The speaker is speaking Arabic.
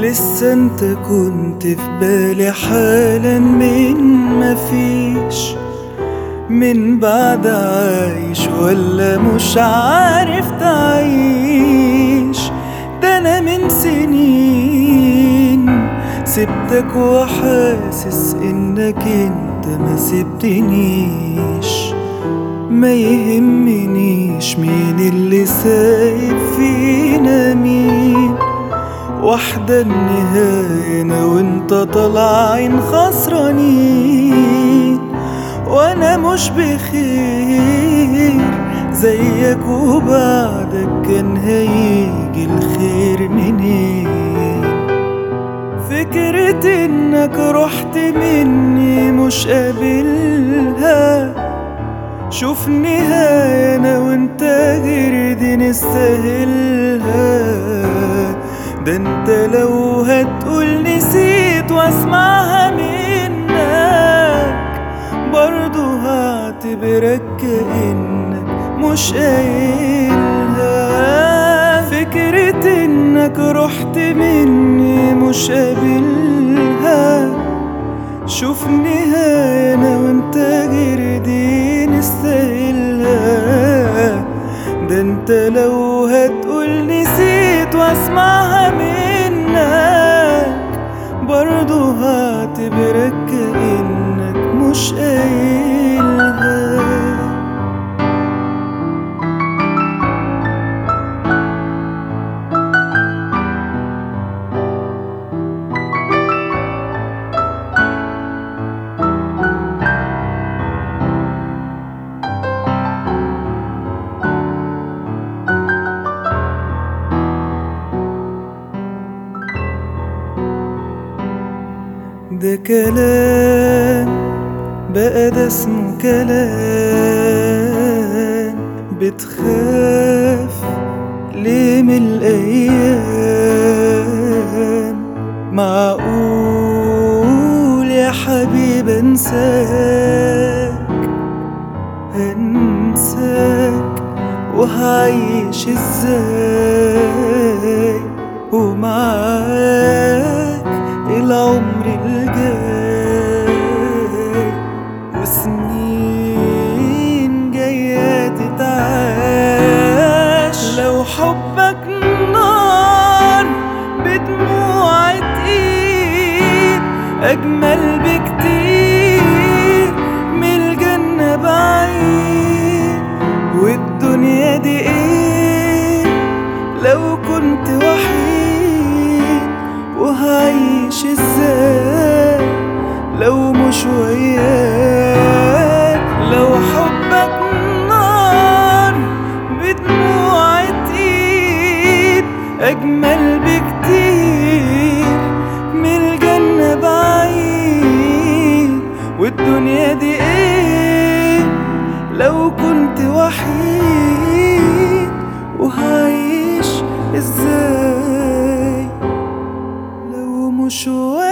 لسه انت كنت في بالي حالا من مفيش من بعد عايش ولا مش عارف تعيش. ده أنا من سنين سبتك وحاسس إنك أنت ما سبتنيش. ما يهمنيش مين اللي سايب فينا مين. واحدة النهاية أنا وأنت طالعين خسرانين. وأنا مش بخير زيك وبعدك كان هيجي الخير منين. فكرة إنك رحت مني مش قابلها. شوف نهاية أنا وأنت غير دي نستاهلها. ده انت لو هتقول نسيت واسمعها منك برضو هعتبرك كأنك مش قايلها. فكرة إنك رحت مني مش قابلها. شوف نهاية أنا وأنت غير دي نستاهلها. ده انت لو هتقول نسيت واسمعها ده كلام بقى ده اسمه كلام. بتخاف ليه من الأيام؟ معقول يا حبيب أنساك أنساك وهعيش إزاي؟ ومعاك العمر الجاي وسنين جاية تتعاش. لو حبك نار بدموع تقيل أجمل بكتير من الجنة بعيد. والدنيا دي إيه؟ لو كنت وحيد وهعيش مش وياك لو حبك نار بدموع تقيل أجمل بكتير من الجنة بعيد. والدنيا دي إيه؟ لو كنت وحيد وهعيش إزاي؟ لو مش وياك